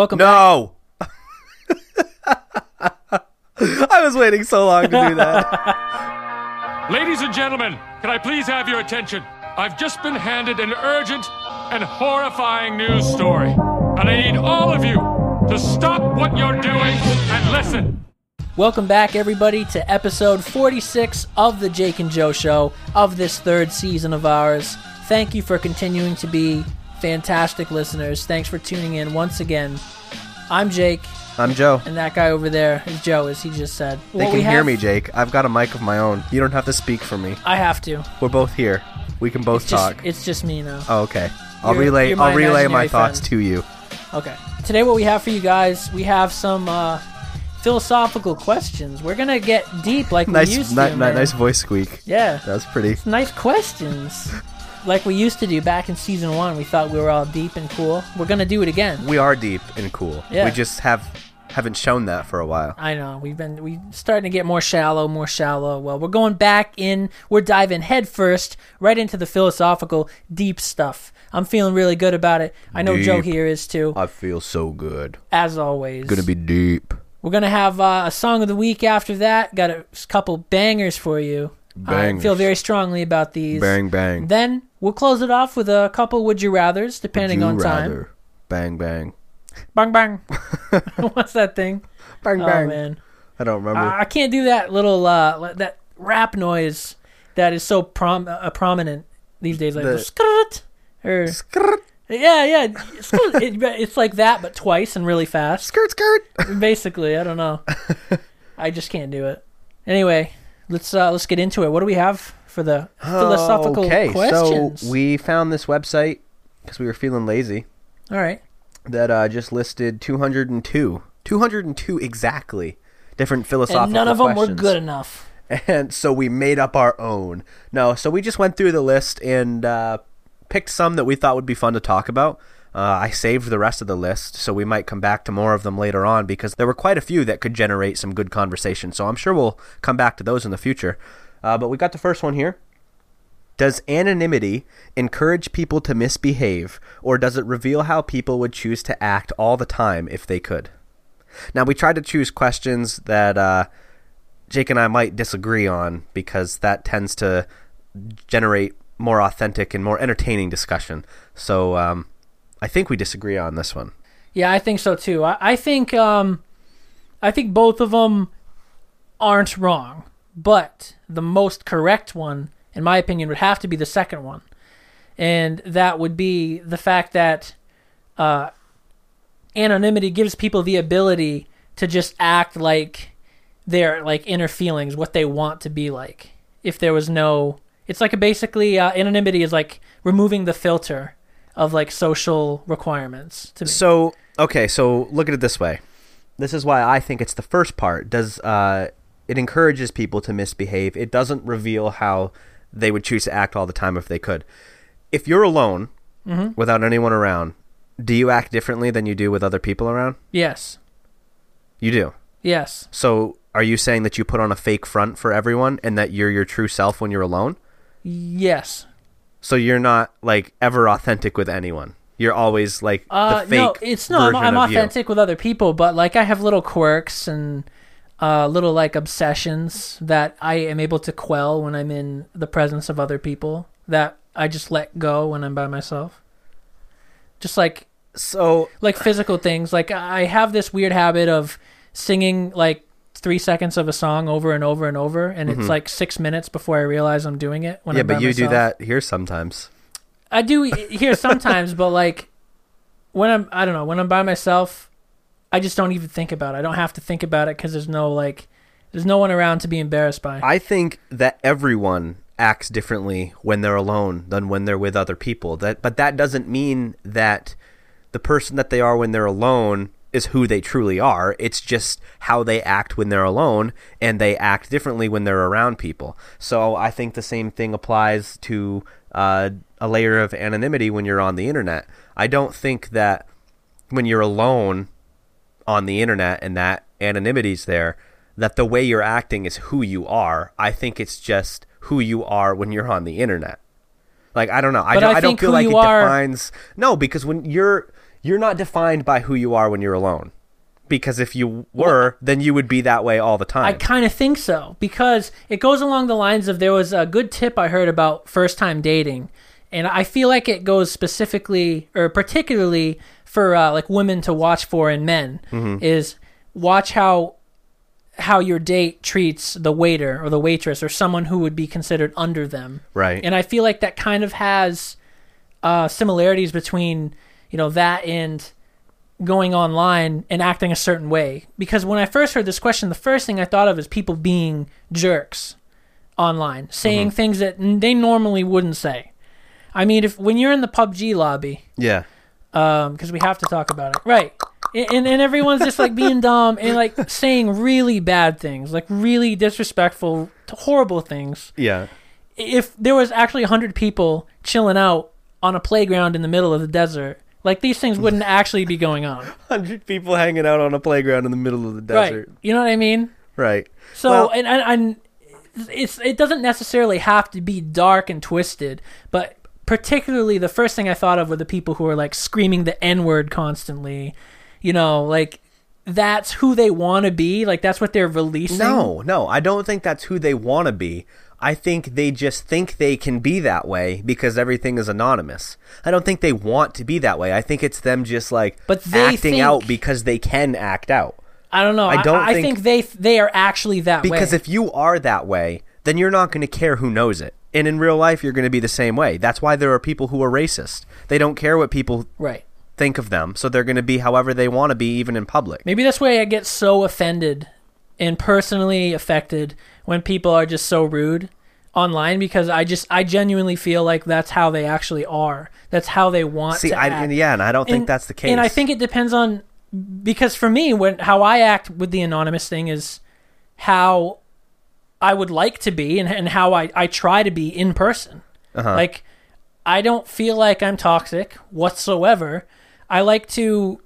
Welcome back. No. I was waiting so long to do that. Ladies and gentlemen, can I please have your attention? I've just been handed an urgent and horrifying news story. And I need all of you to stop what you're doing and listen. Welcome back, everybody, to episode 46 of the Jake and Joe Show of this third season of ours. Thank you for continuing to be fantastic listeners. Thanks for tuning in once again. I'm Jake, I'm Joe. and that guy over there is Joe, as he just said. They What can hear have- me, Jake. I've got a mic of my own. You don't have to speak for me. I have to. We're both here. We can both It's just, talk. it's just me now. Oh, okay. I'll You're- relay. you're my I'll relay my imaginary thoughts friend. to you. Okay. Today, what we have for you guys, we have some uh, philosophical questions. We're gonna get deep, like Nice, we used ni- to. ni- nice voice squeak. Yeah, That was pretty. nice questions, like we used to do back in season one. We thought we were all deep and cool. We're gonna do it again. We are deep and cool. Yeah. We just have haven't shown that for a while. I know we've been we starting to get more shallow, more shallow. Well, we're going back in. We're diving head first right into the philosophical, deep stuff. I'm feeling really good about it. I know Joe here is too. I feel so good. As always, Gonna be deep. We're gonna have uh, a song of the week after that. Got a couple bangers for you. I feel very strongly about these. Bang bang. Then we'll close it off with a couple would you rather's, depending on time. rather. Bang bang. Bang bang. What's that thing? Bang Oh bang. man, I don't remember. I, I can't do that little uh, that rap noise that is so prom- uh, prominent these days. Like The- skrrt, or yeah, yeah, skrrt. it, it's like that but twice and really fast. skirt skirt. Basically, I don't know. I just can't do it. Anyway, let's uh, let's get into it. What do we have for the philosophical okay, questions? so we found this website because we were feeling lazy All right. that uh, just listed 202, 202 exactly different philosophical And none of them were good enough. and so we made up our own. No, so we just went through the list and uh, picked some that we thought would be fun to talk about. Uh, I saved the rest of the list, so we might come back to more of them later on because there were quite a few that could generate some good conversation. So I'm sure we'll come back to those in the future. Uh, but we got the first one here. Does anonymity encourage people to misbehave, or does it reveal how people would choose to act all the time if they could? Now, we tried to choose questions that uh, Jake and I might disagree on because that tends to generate more authentic and more entertaining discussion. So um, I think we disagree on this one. Yeah, I think so too. I, I think um, I think both of them aren't wrong, but the most correct one, in my opinion, would have to be the second one, and that would be the fact that uh, anonymity gives people the ability to just act like their like inner feelings, what they want to be like. If there was no, it's like a basically uh, anonymity is like removing the filter of like social requirements to me. So okay, so look at it this way. This is why I think it's the first part. Does uh, it encourages people to misbehave? It doesn't reveal how they would choose to act all the time if they could. If you're alone without anyone around, do you act differently than you do with other people around? Yes. You do. Yes. So are you saying that you put on a fake front for everyone and that you're your true self when you're alone? Yes. So you're not like ever authentic with anyone. You're always like Uh, the fake no, it's no. I'm, I'm of you. authentic with other people, but like I have little quirks and uh, little like obsessions that I am able to quell when I'm in the presence of other people. That I just let go when I'm by myself. Just like So like physical things. Like I have this weird habit of singing like three seconds of a song over and over and over, and it's like six minutes before I realize I'm doing it. When Mm-hmm. yeah, I'm but you do that here sometimes. I do here sometimes, but like when I'm, I don't know, when I'm by myself, I just don't even think about it. I don't have to think about it because there's no like, there's no one around to be embarrassed by. I think that everyone acts differently when they're alone than when they're with other people. That but that doesn't mean that the person that they are when they're alone is who they truly are. It's just how they act when they're alone and they act differently when they're around people. So I think the same thing applies to uh, a layer of anonymity when you're on the internet. I don't think that when you're alone on the internet and that anonymity's there, that the way you're acting is who you are. I think it's just who you are when you're on the internet. Like I don't know. I But don't, I I don't feel like it are- defines. No, because when you're you're not defined by who you are when you're alone. Because if you were, then you would be that way all the time. I kind of think so because it goes along the lines of there was a good tip I heard about first time dating, and I feel like it goes specifically or particularly for uh, like women to watch for in men Mm-hmm. is watch how how your date treats the waiter or the waitress or someone who would be considered under them. Right. And I feel like that kind of has uh, similarities between you know that and going online and acting a certain way. Because when I first heard this question, the first thing I thought of is people being jerks online, saying Mm-hmm. things that they normally wouldn't say. I mean, if when you're in the PUBG lobby, yeah. um, because we have to talk about it, right? And, and and everyone's just like being dumb and like saying really bad things, like really disrespectful, horrible things Yeah. if there was actually 100 people chilling out on a playground in the middle of the desert, like these things wouldn't actually be going on. 100 people hanging out on a playground in the middle of the desert. Right. You know what I mean? Right. So, Well- and, and, and it's it doesn't necessarily have to be dark and twisted, but particularly the first thing I thought of were the people who are like screaming the N word constantly. You know, like that's who they want to be. Like that's what they're releasing. No, no, I don't think that's who they want to be. I think they just think they can be that way because everything is anonymous. I don't think they want to be that way. I think it's them just like But acting think- out because they can act out. I don't know. I I don't I, think- think they they are actually that way. Because if you are that way, then you're not going to care who knows it. And in real life, you're going to be the same way. That's why there are people who are racist. They don't care what people right. think of them, so they're going to be however they want to be, even in public. Maybe that's why I get so offended and personally affected when people are just so rude online because I just I genuinely feel like that's how they actually are. That's how they want See, to I, act. and yeah, and I don't think that's the case. And I think it depends on because for me, when how I act with the anonymous thing is how I would like to be and, and how I, I try to be in person. Uh-huh. Like I don't feel like I'm toxic whatsoever. I like to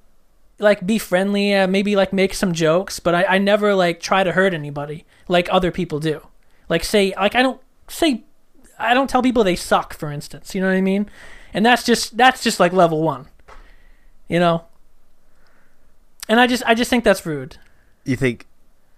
like be friendly, uh, maybe like make some jokes, but I, I never like try to hurt anybody like other people do. Like say like I don't say I don't tell people they suck, for instance. You know what I mean? And that's just that's just like level one. You know? And I just I just think that's rude. you think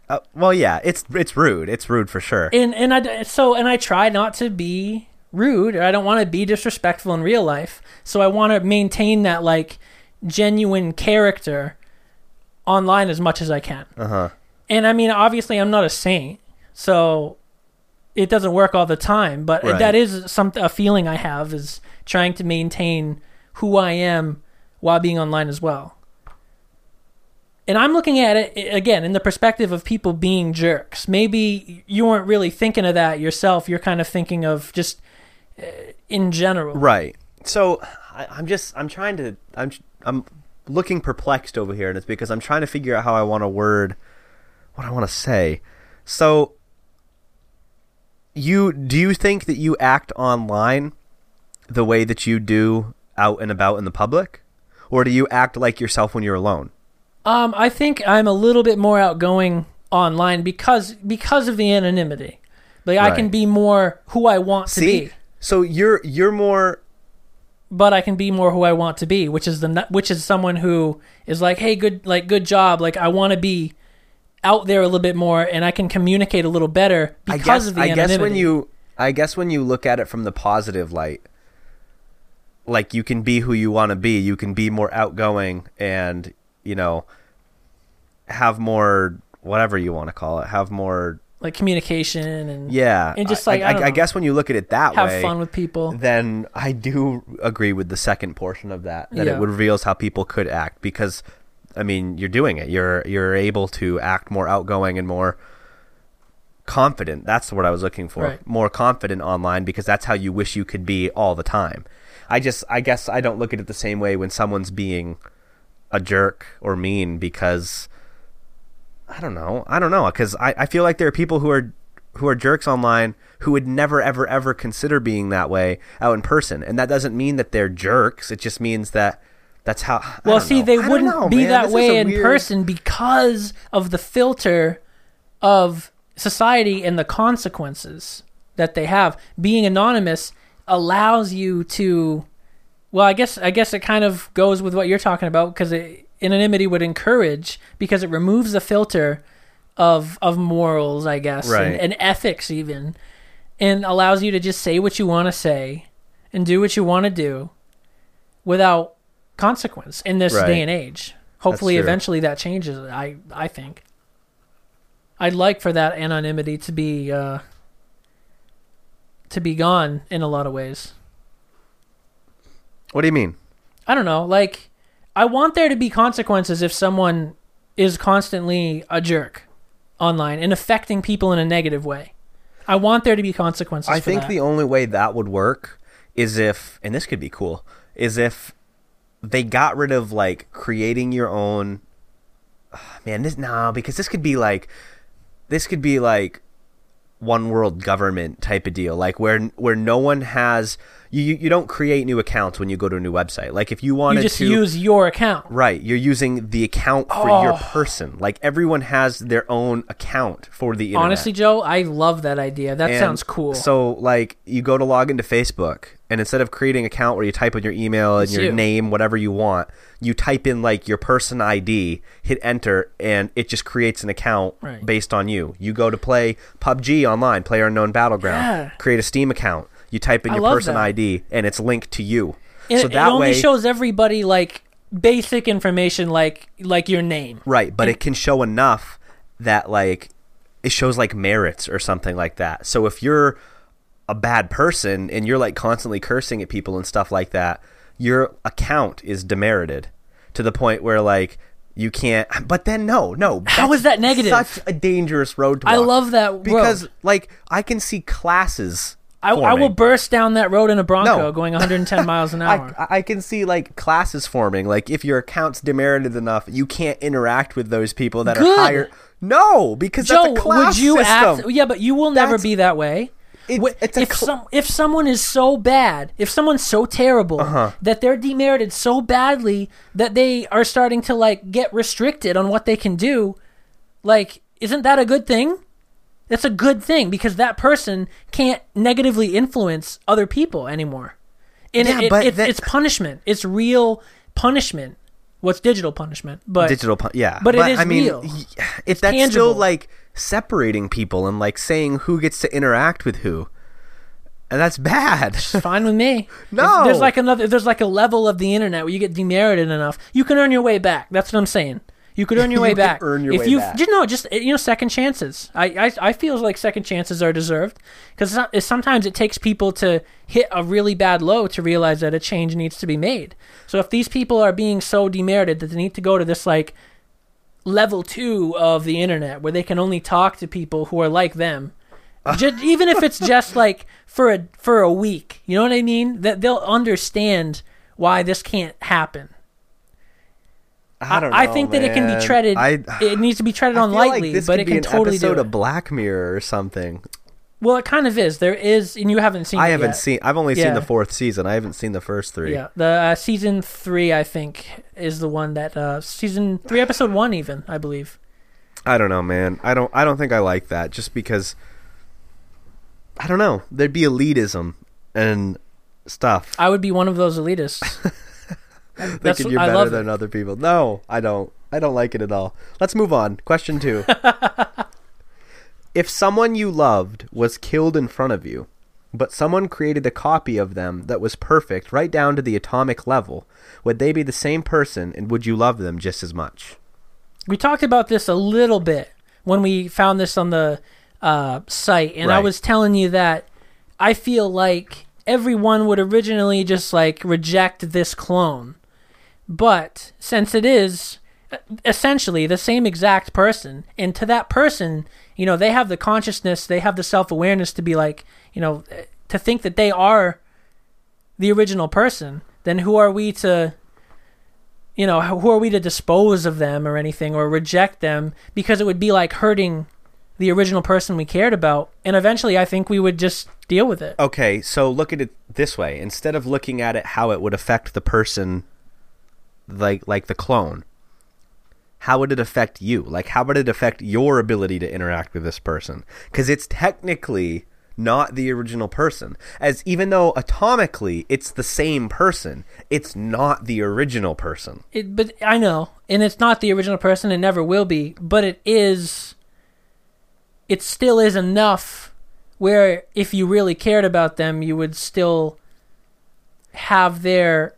uh, well yeah it's it's rude it's rude for sure And and I so and I try not to be rude or I don't want to be disrespectful in real life. So I want to maintain that like genuine character online as much as I can. uh-huh And I mean obviously I'm not a saint. So it doesn't work all the time, but Right. that is some a feeling I have is trying to maintain who I am while being online as well. And I'm looking at it again in the perspective of people being jerks. Maybe you weren't really thinking of that yourself. You're kind of thinking of just uh, in general. right so I, i'm just i'm trying to i'm i'm looking perplexed over here and it's because i'm trying to figure out how i want to word what i want to say. So you do you think that you act online the way that you do out and about in the public? Or do you act like yourself when you're alone? Um, I think I'm a little bit more outgoing online because because of the anonymity. Like I can be more who I want to be. so you're you're more but I can be more who I want to be, which is the which is someone who is like, hey, good like good job, like I want to be out there a little bit more, and I can communicate a little better because guess of the I anonymity. guess when you I guess when you look at it from the positive light, like you can be who you want to be. You can be more outgoing and you know have more whatever you want to call it. Have more like communication and yeah. and just like I, I, don't I guess when you look at it that have way, have fun with people. then I do agree with the second portion of that. That Yeah. it reveals how people could act because I mean you're doing it. You're you're able to act more outgoing and more confident. That's what I was looking for. Right. More confident online because that's how you wish you could be all the time. I just I guess I don't look at it the same way when someone's being a jerk or mean because I don't know. I don't know because I, I feel like there are people who are who are jerks online who would never ever ever consider being that way out in person, and that doesn't mean that they're jerks. It just means that that's how. I Well, see, know. they I wouldn't know, be man. that This way in weird- person because of the filter of society and the consequences that they have. Being anonymous allows you to Well, I guess I guess it kind of goes with what you're talking about because anonymity would encourage because it removes the filter of of morals, I guess, Right. and, and ethics even, and allows you to just say what you want to say and do what you want to do without consequence in this Right. day and age. Hopefully, eventually that changes. I I think. I'd like for that anonymity to be uh, to be gone in a lot of ways. What do you mean? I don't know. Like, I want there to be consequences if someone is constantly a jerk online and affecting people in a negative way. I want there to be consequences. I think that. the only way that would work is if, and this could be cool, is if they got rid of like creating your own. Man, this no, because this could be like, this could be like one world government type of deal, like where where no one has you you don't create new accounts when you go to a new website. Like if you wanted to. you just use your account. Right, you're using the account for your Oh. person. Like everyone has their own account for the internet. Honestly, Joe, I love that idea. That And sounds cool. So, like, you go to log into Facebook, and instead of creating an account where you type in your email and It's your you. name, whatever you want, you type in like your person ID, hit enter, and it just creates an account Right. based on you. You go to play PUBG online, Player Unknown Battleground, Yeah. create a Steam account. You type in I your person that. ID, and it's linked to you. it, so it that only way, shows everybody like basic information, like like your name. Right, but it can show enough that like it shows like merits or something like that. So if you're a bad person and you're like constantly cursing at people and stuff like that, your account is demerited to the point where like you can't but then no, no. how is that negative? Such a dangerous road to I love that road. because like I can see classes I, I will burst down that road in a Bronco No. going 110 miles an hour. I, I can see like classes forming. Like if your account's demerited enough, you can't interact with those people that Good. are higher. No, because Joe, that's a class would you system. act? Yeah, but you will never That's- be that way. It's- it's a if cl- some if someone is so bad, if someone's so terrible Uh-huh. that they're demerited so badly that they are starting to like get restricted on what they can do, like isn't that a good thing? That's a good thing because that person can't negatively influence other people anymore. And Yeah, it, it- but it's, that- it's punishment. It's real punishment. What's digital punishment? But digital yeah but it is i mean real. if that's tangible. still like separating people and like saying who gets to interact with who and that's bad fine with me. No. If there's like another. There's like a level of the internet where you get demerited enough. You can earn your way back. That's what I'm saying. You could earn your way You back earn your if way you back. you know just eh, you know second chances. I I, I feel like second chances are deserved because eh, sometimes it takes people to hit a really bad low to realize that a change needs to be made. So if these people are being so demerited that they need to go to this like level two of the internet where they can only talk to people who are like them. Just, even if it's just like for a for a week, you know what I mean? That they'll understand why this can't happen. I don't know I think that it can be treaded. I, it needs to be treaded I on like lightly, this but it can an totally do episode of black mirror or something well, it kind of is. There is, and you haven't seen. i haven't yet. seen i've only Yeah. seen the fourth season i haven't seen the first three Yeah, the uh, season three, I think, is the one that uh, season three, episode one, even I believe. I don't know, man. I don't. I don't think I like that. Just because. I don't know. There'd be elitism and stuff. I would be one of those elitists. Thinking you're better love than it. other people. No, I don't. I don't like it at all. Let's move on. Question two. if someone you loved was killed in front of you, but someone created a copy of them that was perfect right down to the atomic level, would they be the same person and would you love them just as much? We talked about this a little bit when we found this on the uh, site, and I was telling you that I feel like everyone would originally just like reject this clone, but since it is uh, essentially the same exact person, and to that person, you know, they have the consciousness, they have the self awareness to be like, you know, uh, to think that they are the original person, then who are we to you know, who are we to dispose of them or anything or reject them because it would be like hurting the original person we cared about. And eventually I think we would just deal with it. Okay, so look at it this way. Instead of looking at it how it would affect the person like like the clone, how would it affect you? Like how would it affect your ability to interact with this person? Cuz it's technically not the original person. As even though atomically it's the same person, it's not the original person. It, but I know, and it's not the original person. It never will be. But it is. It still is enough where if you really cared about them, you would still have their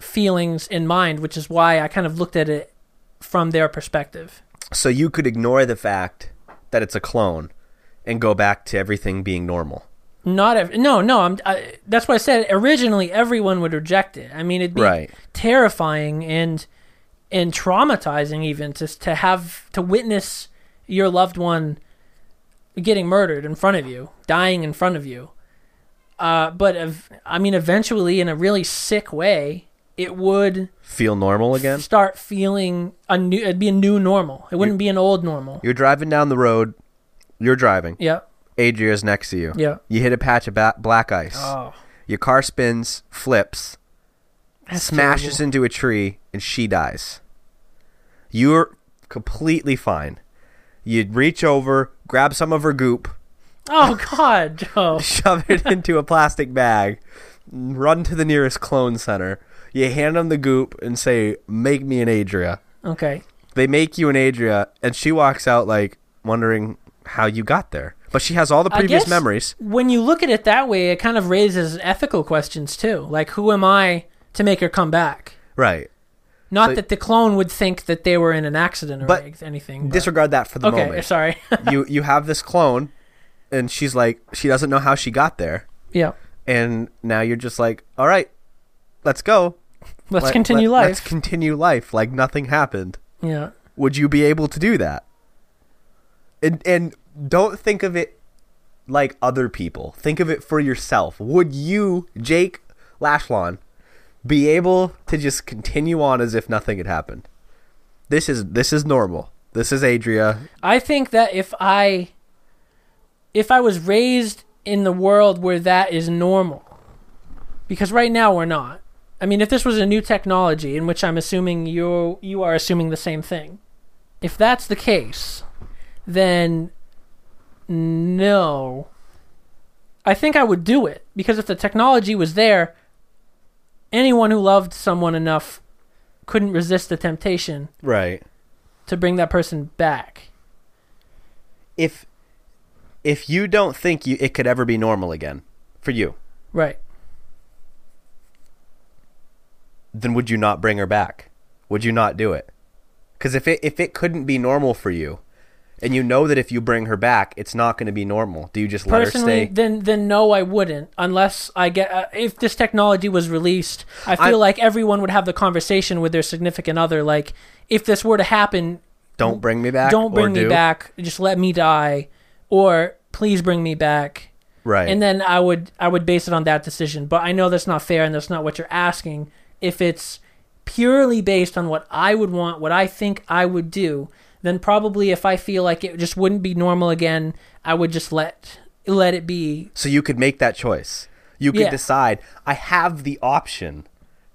feelings in mind, which is why I kind of looked at it from their perspective. So you could ignore the fact that it's a clone and go back to everything being normal. Not ev- no no. I'm. I, that's why I said originally everyone would reject it. I mean, it'd be Right. terrifying and and traumatizing even to to have to witness your loved one getting murdered in front of you, dying in front of you. Uh, but ev- I mean, eventually, in a really sick way, it would Feel normal again? start feeling a new. It'd be a new normal. It wouldn't be an old normal. You're driving down the road, you're driving. Yeah. Adria's next to you. Yeah. You hit a patch of ba- black ice. Oh, Your car spins, flips, that's smashes terrible. into a tree, and she dies. You're completely fine. You'd reach over, grab some of her goop, Oh God, Joe. shove it into a plastic bag, run to the nearest clone center. You hand them the goop and say, "Make me an Adria." Okay. They make you an Adria, and she walks out like wondering how you got there. But she has all the I previous guess memories. When you look at it that way, it kind of raises ethical questions too. Like, who am I to make her come back? Right. Not So- that the clone would think that they were in an accident or But anything. but- Disregard that for the okay, moment. sorry. you you have this clone, and she's like she doesn't know how she got there, yeah. and now you're just like, all right, let's go. Let's Let- continue let- life. Let's continue life like nothing happened. yeah. Would you be able to do that? And and don't think of it like other people. Think of it for yourself. Would you, Jake Lashlon, be able to just continue on as if nothing had happened? This is this is normal. This is Adria. I think that if I if I was raised in the world where that is normal, because right now we're not. I mean, if this was a new technology, in which I'm assuming you you are assuming the same thing, if that's the case, then no. I think I would do it because if the technology was there, anyone who loved someone enough couldn't resist the temptation Right. to bring that person back. if if you don't think you it could ever be normal again for you, Right. Then would you not bring her back? Would you not do it? Because if it if it couldn't be normal for you, and you know that if you bring her back, it's not going to be normal, do you just let her Personally, stay? then then no, I wouldn't unless I get uh, if this technology was released. I feel I- like everyone would have the conversation with their significant other. Like, if this were to happen, Don't bring me back. don't bring me do? back. Just let me die, or please bring me back. Right. And then I would I would base it on that decision. But I know that's not fair, and that's not what you're asking. If it's purely based on what I would want, what I think I would do, then probably if I feel like it just wouldn't be normal again, I would just let let it be. so you could make that choice. You could Yeah. decide. I have the option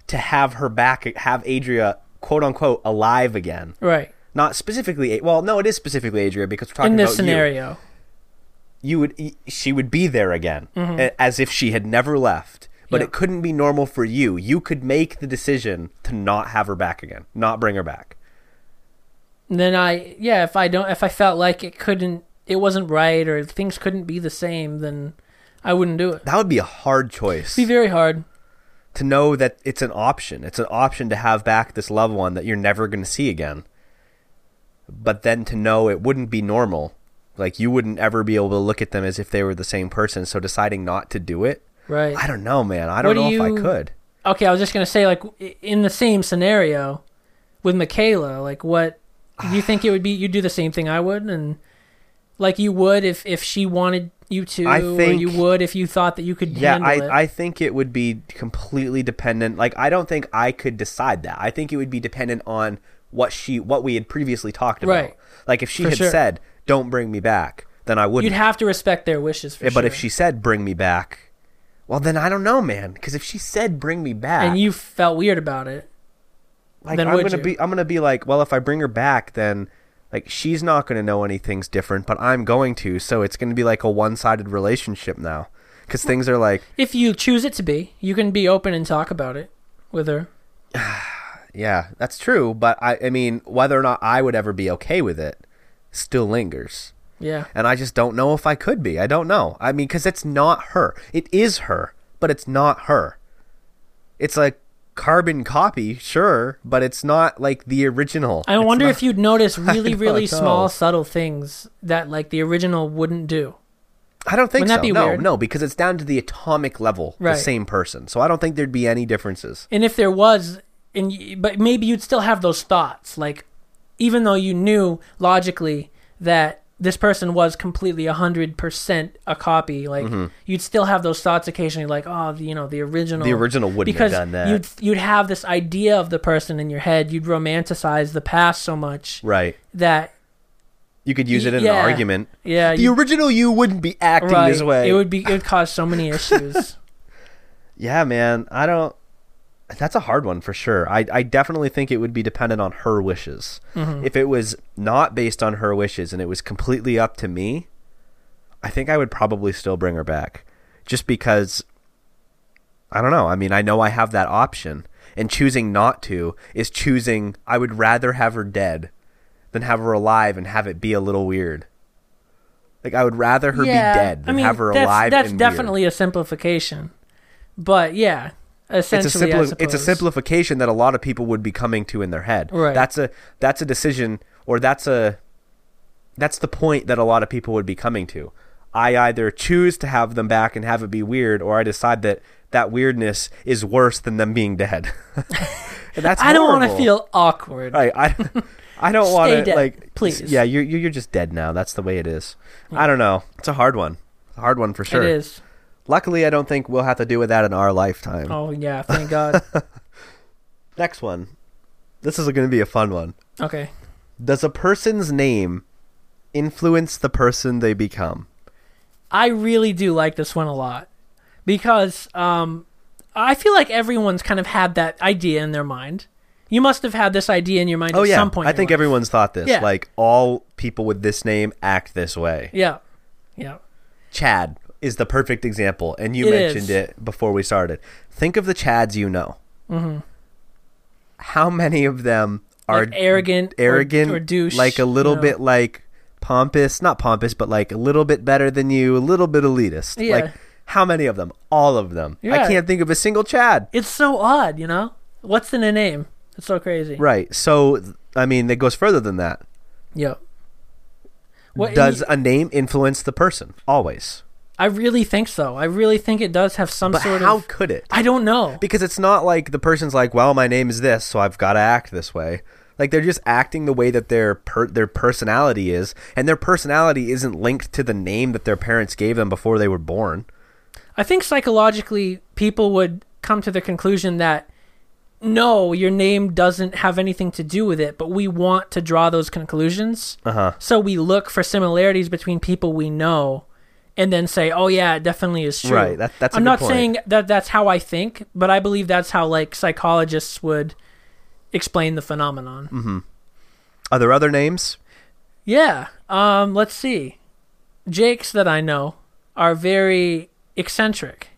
to have her back, have Adria quote unquote alive again. Right. Not specifically. Well, no, it is specifically Adria because we're talking In this about you. scenario. you would she would be there again mm-hmm. a- as if she had never left but. Yeah. it couldn't be normal for you you could make the decision to not have her back again not bring her back then I yeah, if I don't if I felt like it couldn't it wasn't right or things couldn't be the same, then I wouldn't do it. that would be a hard choice It'd be very hard. to know that it's an option it's an option to have back this loved one that you're never going to see again but then to know it wouldn't be normal like you wouldn't ever be able to look at them as if they were the same person so deciding not to do it Right. i don't know man i don't What know do if i could Okay, I was just gonna say, like, in the same scenario with Michaela, like, what do you think it would be? You'd do the same thing I would, and like you would if if she wanted you to, I or think- you would if you thought that you could Yeah, handle I, it. I think it would be completely dependent. Like, I don't think I could decide that. I think it would be dependent on what she, what we had previously talked about. Right. Like, if she For had sure. said, "Don't bring me back," then I wouldn't. You'd have to respect their wishes for Yeah, sure. but if she said, "Bring me back," well, then I don't know, man. Because if she said, "Bring me back," and you felt weird about it, like, then I'm gonna you? be, I'm gonna be like, well, if I bring her back, then Like she's not going to know anything's different, but I'm going to. So it's going to be like a one-sided relationship now, because things are like, If you choose it to be, you can be open and talk about it with her. yeah, that's true. But I, I mean, whether or not I would ever be okay with it, still lingers. Yeah. and I just don't know if I could be. I don't know. I mean, because it's not her. It is her, but it's not her. It's like carbon copy, sure, but it's not like the original. I It's wonder not- if you'd notice really, really know. small, subtle things that like the original wouldn't do. I don't think Wouldn't so. that be no, weird? no, because it's down to the atomic level, Right. the same person. So I don't think there'd be any differences. And if there was, and y- but maybe you'd still have those thoughts, like even though you knew logically that this person was completely hundred percent a copy, like you'd still have those thoughts occasionally, like oh, the, you know, the original. Mm-hmm. The original wouldn't have done that. You'd you'd have this idea of the person in your head. You'd romanticize the past so much Right. that You could use it in Yeah. an argument. yeah, The you, original you wouldn't be acting right, this way. It would be it would cause so many issues. Yeah, man. I don't. That's a hard one for sure. I, I definitely think it would be dependent on her wishes. Mm-hmm. If it was not based on her wishes and it was completely up to me, I think I would probably still bring her back. Just because. I don't know. I mean, I know I have that option. And choosing not to is choosing. I would rather have her dead than have her alive and have it be a little weird. Like, I would rather her yeah, be dead than I mean, have her that's, alive That's and weird. definitely a simplification, but yeah, essentially, it's a simpli- it's a simplification that a lot of people would be coming to in their head. Right. That's a that's a decision or that's a that's the point that a lot of people would be coming to. I either choose to have them back and have it be weird or I decide that that weirdness is worse than them being dead. that's I don't want to feel awkward. Right. I I don't want to like please. Yeah, you're you're you're just dead now. That's the way it is. I don't know. It's a hard one. It's a hard one for sure. It is. Luckily, I don't think we'll have to do with that in our lifetime. Oh yeah, thank God. Next one. This is going to be a fun one. okay. Does a person's name influence the person they become? I really do like this one a lot because um, I feel like everyone's kind of had that idea in their mind. You must have had this idea in your mind Oh at yeah, some point. I in think life. everyone's thought this. Yeah. Like all people with this name act this way. Yeah, yeah. Chad is the perfect example, and you It mentioned is. it before we started. Think of the Chads you know. Mm-hmm. How many of them are Like arrogant, arrogant, or, douche, like a little you know? bit like pompous, not pompous, but like a little bit better than you, a little bit elitist. Yeah. Like how many of them? All of them. I can't think of a single Chad. It's so odd, you know. What's in a name? It's so crazy. Right. So I mean, it goes further than that. Yep. What Does a name influence the person? Always. I really think so. I really think it does have some But sort how of. How could it? I don't know. Because it's not like the person's like, "Well, my name is this, so I've got to act this way." Like they're just acting the way that their per- their personality is, and their personality isn't linked to the name that their parents gave them before they were born. I think psychologically, people would come to the conclusion that no, your name doesn't have anything to do with it, but we want to draw those conclusions. Uh huh. So we look for similarities between people we know and then say, oh, yeah, it definitely is true. Right, that- that's I'm not point. saying that that's how I think, but I believe that's how, like, psychologists would explain the phenomenon. Mm-hmm. Are there other names? Yeah. Um, let's see. Jakes that I know are very eccentric.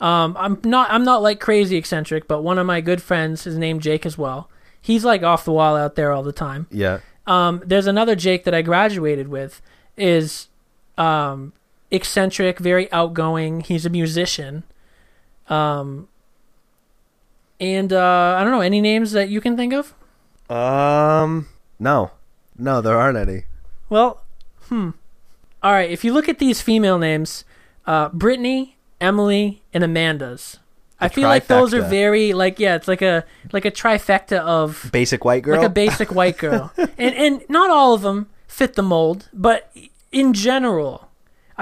Um, I'm not I'm not like crazy eccentric, but one of my good friends is named Jake as well. He's like off the wall out there all the time. Yeah. Um, there's another Jake that I graduated with is um, eccentric, very outgoing. He's a musician. Um, and uh, I don't know any names that you can think of. Um. No. No, there aren't any. Well, hmm. All right. If you look at these female names, uh, Brittany, Emily, and Amanda's. I feel like those are very like yeah, it's like a like a trifecta of Basic white girl. like a basic white girl, and and not all of them fit the mold, but in general,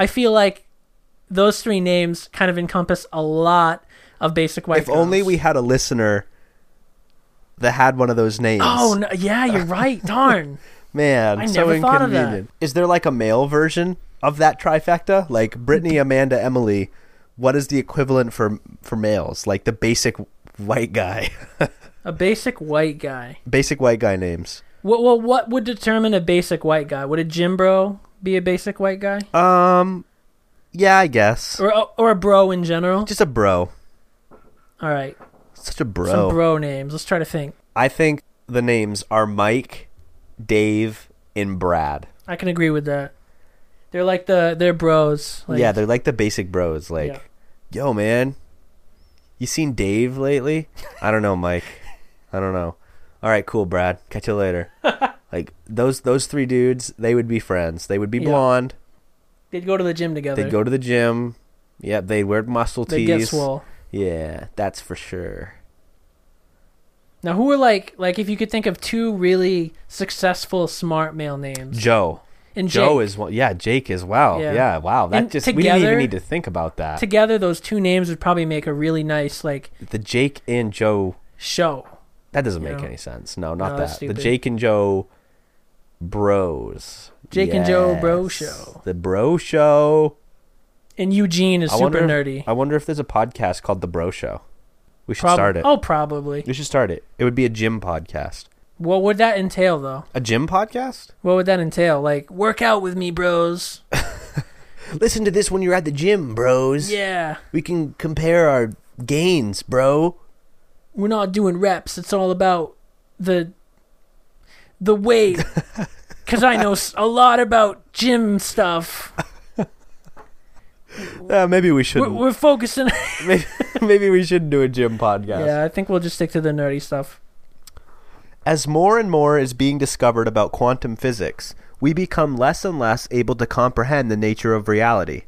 I feel like those three names kind of encompass a lot of basic white. if only we had a listener that had one of those names. Oh no, yeah, you're right. Darn. Man, I so never thought of that. inconvenient. Is there like a male version of that trifecta? Like Brittany, Amanda, Emily. What is the equivalent for for males? Like the basic white guy, A basic white guy. basic white guy names. What, what what would determine a basic white guy? Would a gym bro be a basic white guy, Um, yeah, I guess. or or a bro in general? Just a bro. All right, Such a bro. some bro. bro names. Let's try to think. I think the names are Mike, Dave, and Brad. I can agree with that. They're like the they're bros. Like, yeah, they're like the basic bros. Like, Yeah. yo, man, you seen Dave lately? I don't know, Mike. I don't know. All right, cool, Brad. Catch you later. like those those three dudes, they would be friends. They would be Yeah. blonde. they'd go to the gym together. They'd go to the gym. Yep, they'd wear muscle tees. get swole. Yeah, that's for sure. Now, who are like like if you could think of two really successful smart male names? Joe. and Joe Jake. is one. Yeah, Jake as well. Yeah. Yeah, wow. That And just we didn't even need to think about that. together. Those two names would probably make a really nice like the Jake and Joe. show. That doesn't make No. any sense. No, not No, that. The. Jake and Joe Bros. Jake and Joe Bro Show. The Bro Show. And Eugene is I super wonder, nerdy. I wonder if there's a podcast called The Bro Show. We should Prob- start it. Oh, probably. We should start it. It would be a gym podcast. What would that entail, though? A gym podcast? What would that entail? Like, work out with me, bros. Listen to this when you're at the gym, bros. Yeah, We can compare our gains, bro. we're not doing reps. It's all about the the weight. Because I know s- a lot about gym stuff. Uh, maybe we We're, shouldn't. we're focusing. maybe, maybe we shouldn't do a gym podcast. yeah, I think we'll just stick to the nerdy stuff. As more and more is being discovered about quantum physics, we become less and less able to comprehend the nature of reality.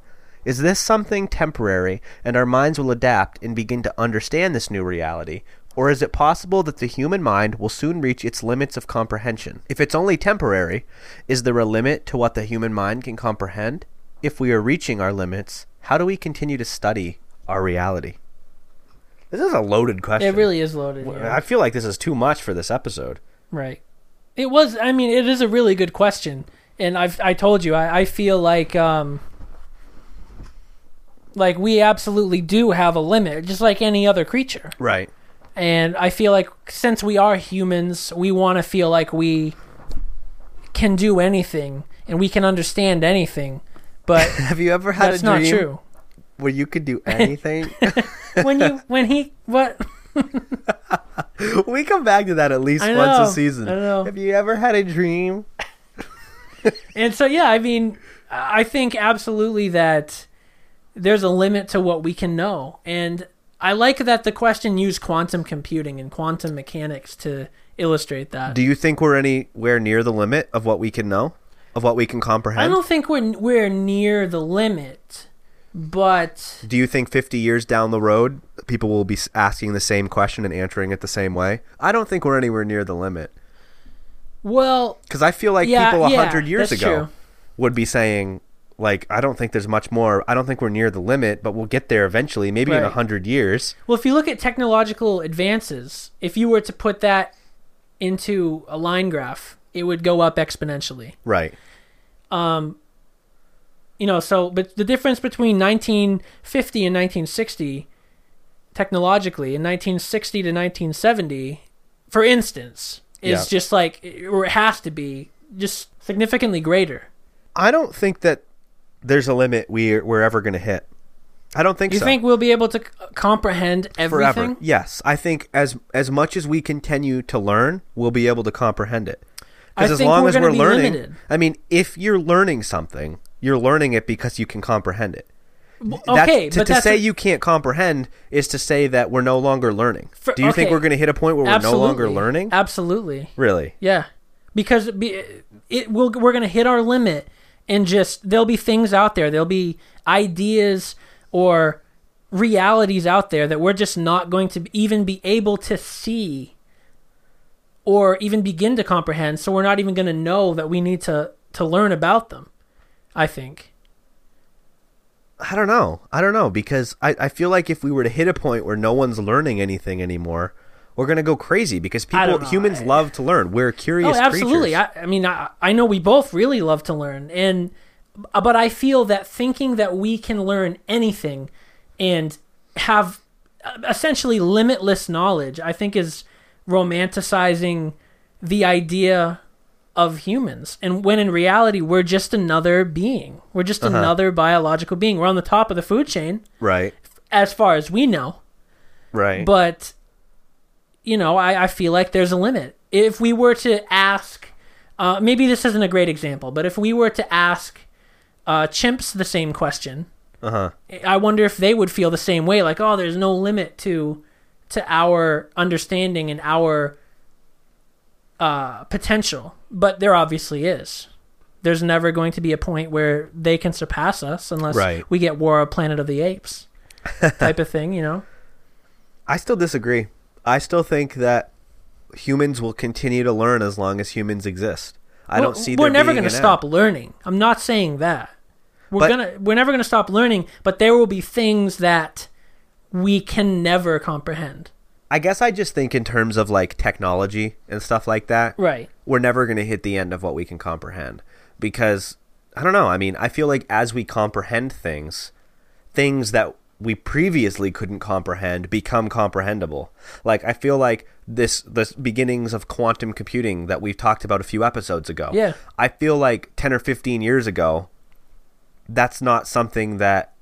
Is this something temporary and our minds will adapt and begin to understand this new reality? Or is it possible that the human mind will soon reach its limits of comprehension? If it's only temporary, is there a limit to what the human mind can comprehend? If we are reaching our limits, how do we continue to study our reality? This is a loaded question. It really is loaded. yeah. I feel like this is too much for this episode. Right. It was. I mean, it is a really good question, and I've I told you I, I feel like um like we absolutely do have a limit, just like any other creature. Right. And I feel like since we are humans, we want to feel like we can do anything and we can understand anything. But Have you ever had that's a not dream true. where you could do anything? When you when he what we come back to that at least I once a season. I know. Have you ever had a dream? And so, yeah, I mean, I think absolutely that there's a limit to what we can know. And I like that the question used quantum computing and quantum mechanics to illustrate that. Do you think we're anywhere near the limit of what we can know? Of what we can comprehend? I don't think we're we're near the limit, but Do you think 50 years down the road, people will be asking the same question and answering it the same way? I don't think we're anywhere near the limit. well, Because I feel like Yeah, people a yeah, 100 years ago true. would be saying, like, I don't think there's much more. I don't think we're near the limit, but we'll get there eventually, maybe in a 100 years. well, if you look at technological advances, if you were to put that into a line graph, it would go up exponentially. Right. Um. you know, so but the difference between 1950 and 1960 technologically in 1960 to 1970 for instance is Yeah. just like or it has to be just significantly greater. I don't think that there's a limit we're, we're ever going to hit. I don't think You so. think we'll be able to c- comprehend everything? Forever. Yes. I think as as much as we continue to learn, we'll be able to comprehend it. Because as long we're as we're learning, limited. I mean, if you're learning something, you're learning it because you can comprehend it. That's- Okay, to, but to that's say a- you can't comprehend is to say that we're no longer learning. For- Do you think we're going to hit a point where we're no longer learning? Absolutely. really? Yeah, because it, be, it will we're gonna hit our limit, and just there'll be things out there, there'll be ideas or realities out there that we're just not going to even be able to see, or even begin to comprehend. So we're not even going to know that we need to to learn about them. I think. I don't know. I don't know because I, I feel like if we were to hit a point where no one's learning anything anymore, we're gonna go crazy because people humans I- love to learn. We're curious. Oh, absolutely. creatures. I, I mean, I, I know we both really love to learn, and but I feel that thinking that we can learn anything and have uh, essentially limitless knowledge, I think, is romanticizing the idea of humans. And when in reality, we're just another being. We're just Uh-huh. another biological being. We're on the top of the food chain, Right. as far as we know. Right. But, you know, I, I feel like there's a limit. If we were to ask, uh, maybe this isn't a great example, but if we were to ask uh, chimps the same question, uh huh. I wonder if they would feel the same way. Like, oh, there's no limit to to our understanding and our uh, potential, but there obviously is. There's never going to be a point where they can surpass us unless Right. we get War of Planet of the Apes type of thing, you know. I still disagree. I still think that humans will continue to learn as long as humans exist. I don't see. We're never going to stop learning. I'm not saying that. We're But- gonna. We're never going to stop learning, but there will be things that we can never comprehend. I guess I just think in terms of like technology and stuff like that. Right. We're never going to hit the end of what we can comprehend because I don't know. I mean, I feel like as we comprehend things, things that we previously couldn't comprehend become comprehensible. Like I feel like this the beginnings of quantum computing that we've talked about a few episodes ago. Yeah. I feel like 10 or 15 years ago that's not something that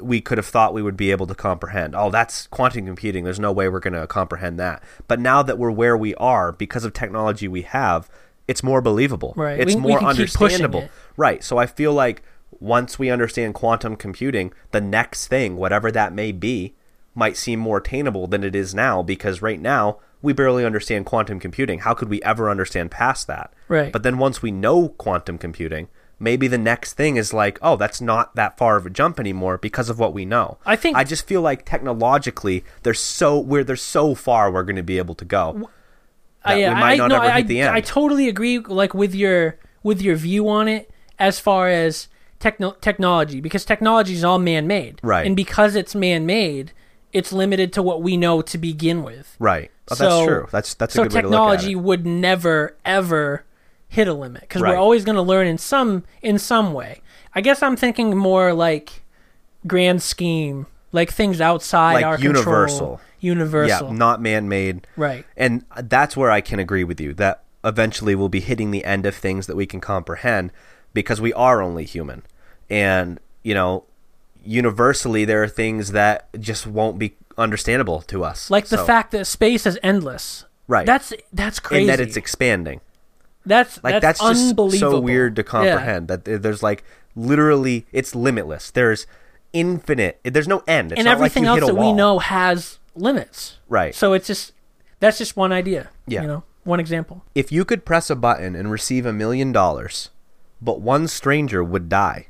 we could have thought we would be able to comprehend. Oh, that's quantum computing. There's no way we're going to comprehend that. But now that we're where we are because of technology we have, it's more believable. Right. It's We- we more keep understandable. it. Right. So I feel like once we understand quantum computing, the next thing, whatever that may be, might seem more attainable than it is now because right now we barely understand quantum computing. How could we ever understand past that? Right. But then once we know quantum computing, maybe the next thing is like, oh, that's not that far of a jump anymore because of what we know. I think- I just feel like technologically, there's so we're there's so far we're going to be able to go. we might not no, ever I, hit the end. I totally agree. Like with your with your view on it, as far as techno- technology, because technology is all man made, Right. And because it's man made, it's limited to what we know to begin with. Right. Oh, So- that's true. That's that's a so good way to look technology at it. would never ever hit a limit because Right. we're always going to learn in some in some way. I guess I'm thinking more like grand scheme, like things outside Like our universal. control. Universal, Yeah, not man-made. right? And that's where I can agree with you that eventually we'll be hitting the end of things that we can comprehend because we are only human. And, you know, universally there are things that just won't be understandable to us. Like the So- fact that space is endless. Right. That's that's crazy. and that it's expanding. that's Like that's, that's, just unbelievable. so weird to Yeah. comprehend that there's like literally it's limitless. There's infinite. There's no end. It's and like everything you else hit a that we know has limits. Right. So it's just that's just one idea. Yeah. You know, one example. If you could press a button and receive a million dollars, but one stranger would die,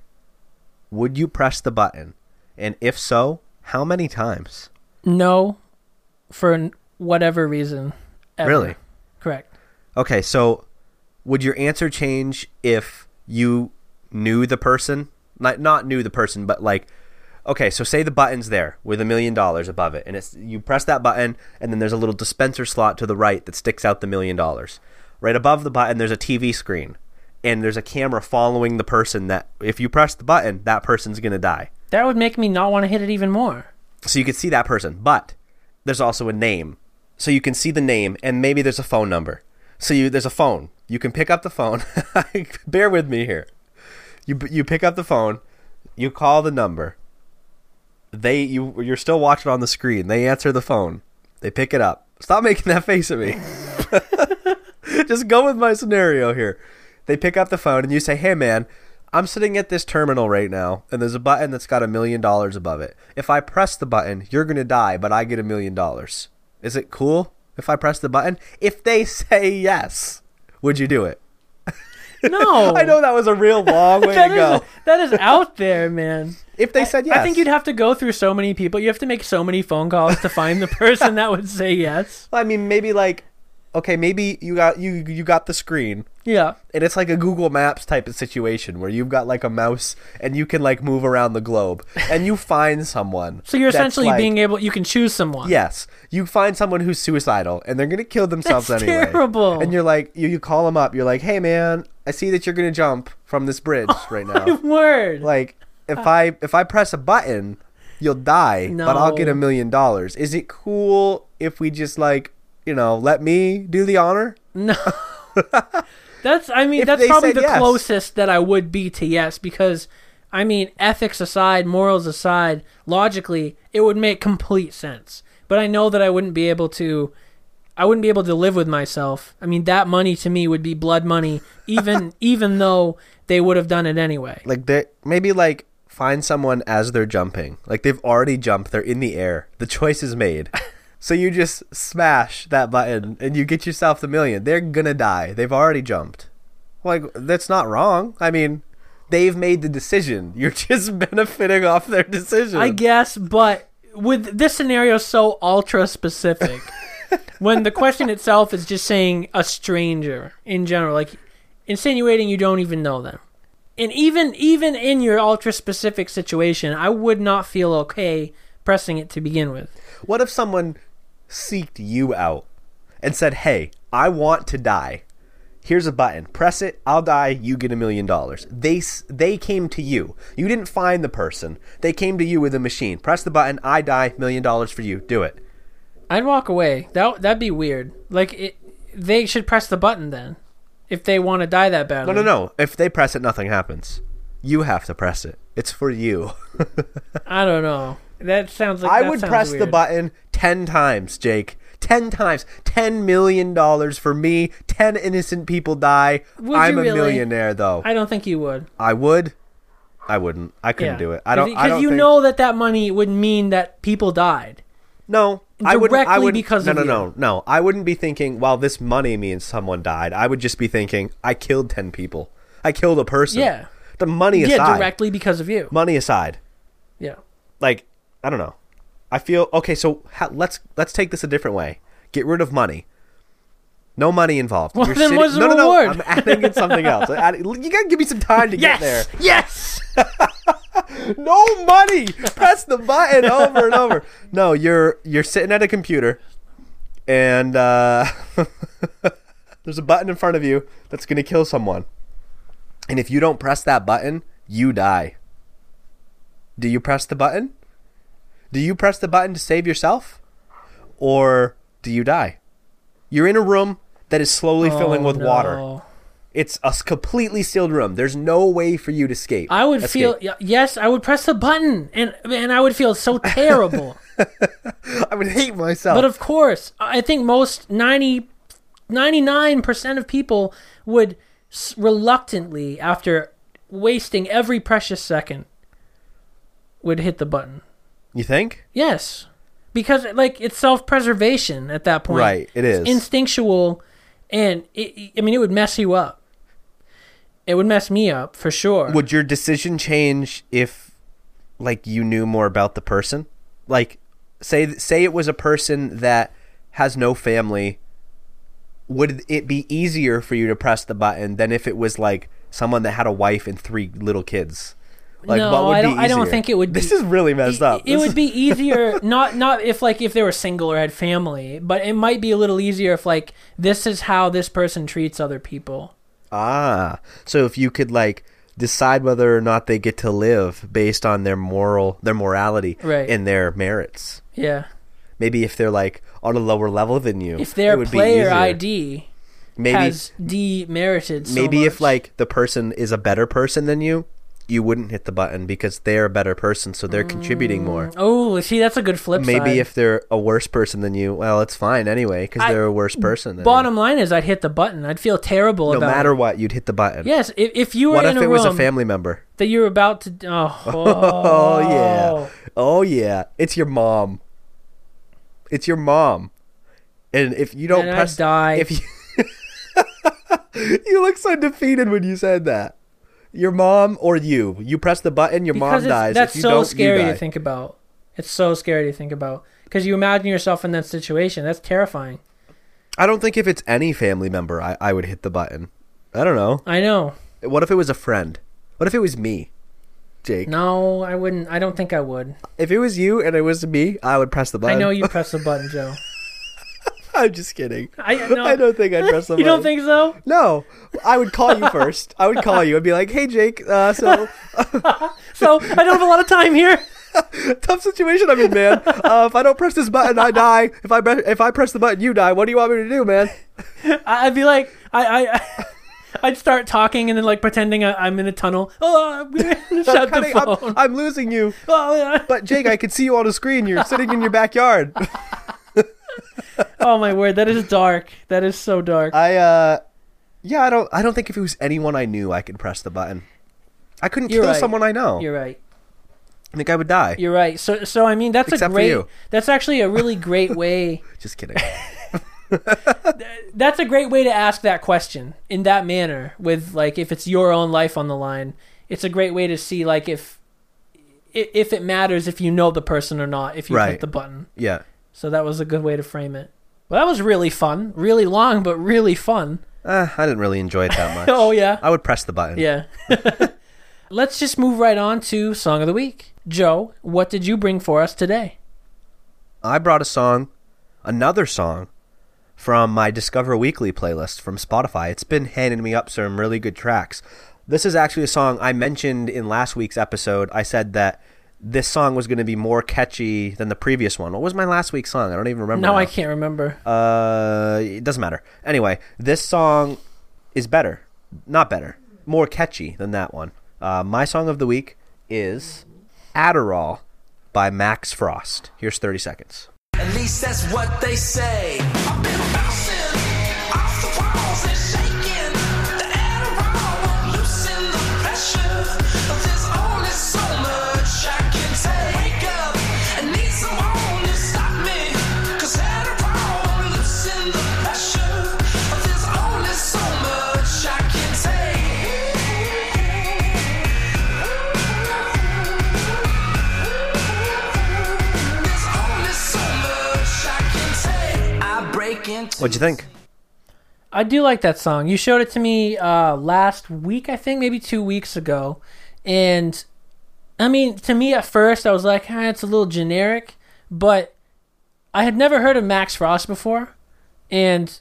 would you press the button? And if so, how many times? No, for whatever reason. ever. Really? Correct. Okay, so would your answer change if you knew the person? Like not knew the person, but like okay, so say the button's there with a million dollars above it, and it's you press that button, and then there's a little dispenser slot to the right that sticks out the million dollars. Right above the button, there's a TV screen, and there's a camera following the person. That if you press the button, that person's gonna die. That would make me not want to hit it even more. So you can see that person, but there's also a name. So you can see the name, and maybe there's a phone number. So you there's a phone. You can pick up the phone. Bear with me here. You you pick up the phone. You call the number. They you you're still watching on the screen. They answer the phone. They pick it up. Stop making that face at me. Just go with my scenario here. They pick up the phone and you say, "Hey man, I'm sitting at this terminal right now and there's a button that's got a million dollars above it. If I press the button, you're going to die, but I get a million dollars. Is it cool if I press the button? If they say yes, would you do it? No, I know that was a real long way to is go. that is out there, man. If they said yes. I think you'd have to go through so many people. You have to make so many phone calls to find the person that would say yes. Well, I mean, maybe like okay, maybe you got you you got the screen Yeah. and it's like a Google Maps type of situation where you've got like a mouse and you can like move around the globe and you find someone. So you're essentially like- being able. You can choose someone. Yes, you find someone who's suicidal and they're gonna kill themselves That's anyway. terrible. And you're like, you, you call them up. You're like, hey man, I see that you're gonna jump from this bridge right now. Word. like, if uh. I if I press a button, you'll die, but I'll get a million dollars. Is it cool if we just like, you know, let me do the honor? no. That's I mean If that's probably the yes. closest that I would be to yes because I mean ethics aside, morals aside, logically it would make complete sense. But I know that I wouldn't be able to I wouldn't be able to live with myself. I mean that money to me would be blood money even even though they would have done it anyway. Like they maybe like find someone as they're jumping. Like they've already jumped, they're in the air. The choice is made. so you just smash that button and you get yourself the million. They're gonna die. They've already jumped. Like that's not wrong. I mean, they've made the decision. You're just benefiting off their decision. I guess, but with this scenario so ultra specific, when the question itself is just saying a stranger in general, like insinuating you don't even know them. And even even in your ultra specific situation, I would not feel okay pressing it to begin with. What if someone seeked you out and said, "Hey, I want to die. Here's a button. Press it. I'll die. You get a million dollars." They they came to you. You didn't find the person. They came to you with a machine. Press the button. I die. Million dollars for you. Do it. I'd walk away. That that'd be weird. Like it, they should press the button then, if they want to die that badly. No, no, no. If they press it, nothing happens. You have to press it. It's for you. I don't know. That sounds like I would press the button 10 times, Jake. 10 times. 10 million dollars for me. 10 innocent people die. Would I'm a really? millionaire though. I don't think you would. I would. I wouldn't. I couldn't Yeah. do it. I don't. I because you think, know that that money would mean that people died. No, I wouldn't. I directly would because no, of no, you. no, no. I wouldn't be thinking, "Well, this money means someone died." I would just be thinking, "I killed ten people. I killed a person." Yeah. The money aside. Yeah, directly because of you. Money aside, Yeah. like I don't know. I feel okay. So ha- let's let's take this a different way. Get rid of money. No money involved. Well, You're then sitting- what's the no, no, no. reward? I'm adding in something else. Adding- you gotta give me some time to Yes. get there. Yes. no money. Press the button over and over. No, you're you're sitting at a computer, and uh, there's a button in front of you that's gonna kill someone. And if you don't press that button, you die. Do you press the button? Do you press the button to save yourself, or do you die? You're in a room that is slowly oh, filling Oh, with water. It's a completely sealed room. There's no way for you to escape. I would Escape. feel yes, I would press the button and and I would feel so terrible. I would hate myself. but of course, I think most 90 99% of people would reluctantly after wasting every precious second would hit the button. You think? Yes. Because like it's self-preservation at that point. Right, it is. It's instinctual and it, I mean it would mess you up. It would mess me up for sure. Would your decision change if, like, you knew more about the person? Like, say say it was a person that has no family. Would it be easier for you to press the button than if it was like someone that had a wife and three little kids? Like, no, I don't. I don't think it would. Be, This is really messed it, up. It This would be easier, not not if like if they were single or had family, but it might be a little easier if like this is how this person treats other people. Ah, so if you could like decide whether or not they get to live based on their moral, their morality, Right. and their merits. Yeah, Maybe if they're like on a lower level than you, if their it would be player. ID maybe has demerited, so maybe if like the person is a better person than you, you wouldn't hit the button because they're a better person, so they're contributing more. Mm. oh, see, that's a good flip Maybe side. if they're a worse person than you, well, it's fine anyway because they're a worse person. Than bottom line is, I'd hit the button. I'd feel terrible no matter it. what, you'd hit the button. Yes, if, if you were What in if a it was a family member? that you were about to, oh, Oh yeah. Oh. oh yeah. It's your mom. It's your mom. And if you don't And I'd press die. if you You look so defeated when you said that. Your mom or you. You press the button, your because mom dies. That's so scary to think about. It's so scary to think about because you imagine yourself in that situation. That's terrifying. I don't think if it's any family member I, I would hit the button. I don't know. I know. What if it was a friend? What if it was me? Jake. No, I wouldn't. I don't think I would. If it was you and it was me, I would press the button. I know you press the button, Joe. I'm just kidding. I no, I don't think I'd press the You don't think so? No, I would call you first. I would call you. I'd be like, "Hey, Jake. Uh, so So I don't have a lot of time here. Tough situation I'm in, man. Uh, if I don't press this button, I die. If I if I press the button, you die. What do you want me to do, man? I'd be like, I, I, I'd start talking and then like pretending I, I'm in a tunnel. Oh, I'm shut the Cutting- I'm- phone. I'm, losing you. oh, yeah. But Jake, I can see you on the screen. You're sitting in your backyard. oh my word, that is dark. That is so dark. I uh, yeah, I don't I don't think if it was anyone I knew, I could press the button. I couldn't You're kill right. someone I know. You're right. I think I would die. You're right. So, so I mean, that's Except a great. That's actually a really great way. Just kidding. that's a great way to ask that question in that manner. With like, if it's your own life on the line, it's a great way to see like if if it matters if you know the person or not if you Right. hit the button. yeah. So that was a good way to frame it. Well, that was really fun. Really long, but really fun. Uh, I didn't really enjoy it that much. Oh yeah, I would press the button. yeah. Let's just move right on to song of the week. Joe, what did you bring for us today? I brought a song, another song, from my Discover Weekly playlist from Spotify. It's been handing me up some really good tracks. This is actually a song I mentioned in last week's episode. I said that this song was going to be more catchy than the previous one. What was my last week's song? I don't even remember. No, now. I can't remember. Uh, it doesn't matter. Anyway, this song is better, not better, more catchy than that one. Uh, my song of the week is Adderall by Max Frost. Here's 30 seconds. At least that's what they say. What'd you think? I do like that song. You showed it to me uh, last week, I think, maybe two weeks ago. And I mean, to me at first, I was like, ah, it's a little generic, but I had never heard of Max Frost before. And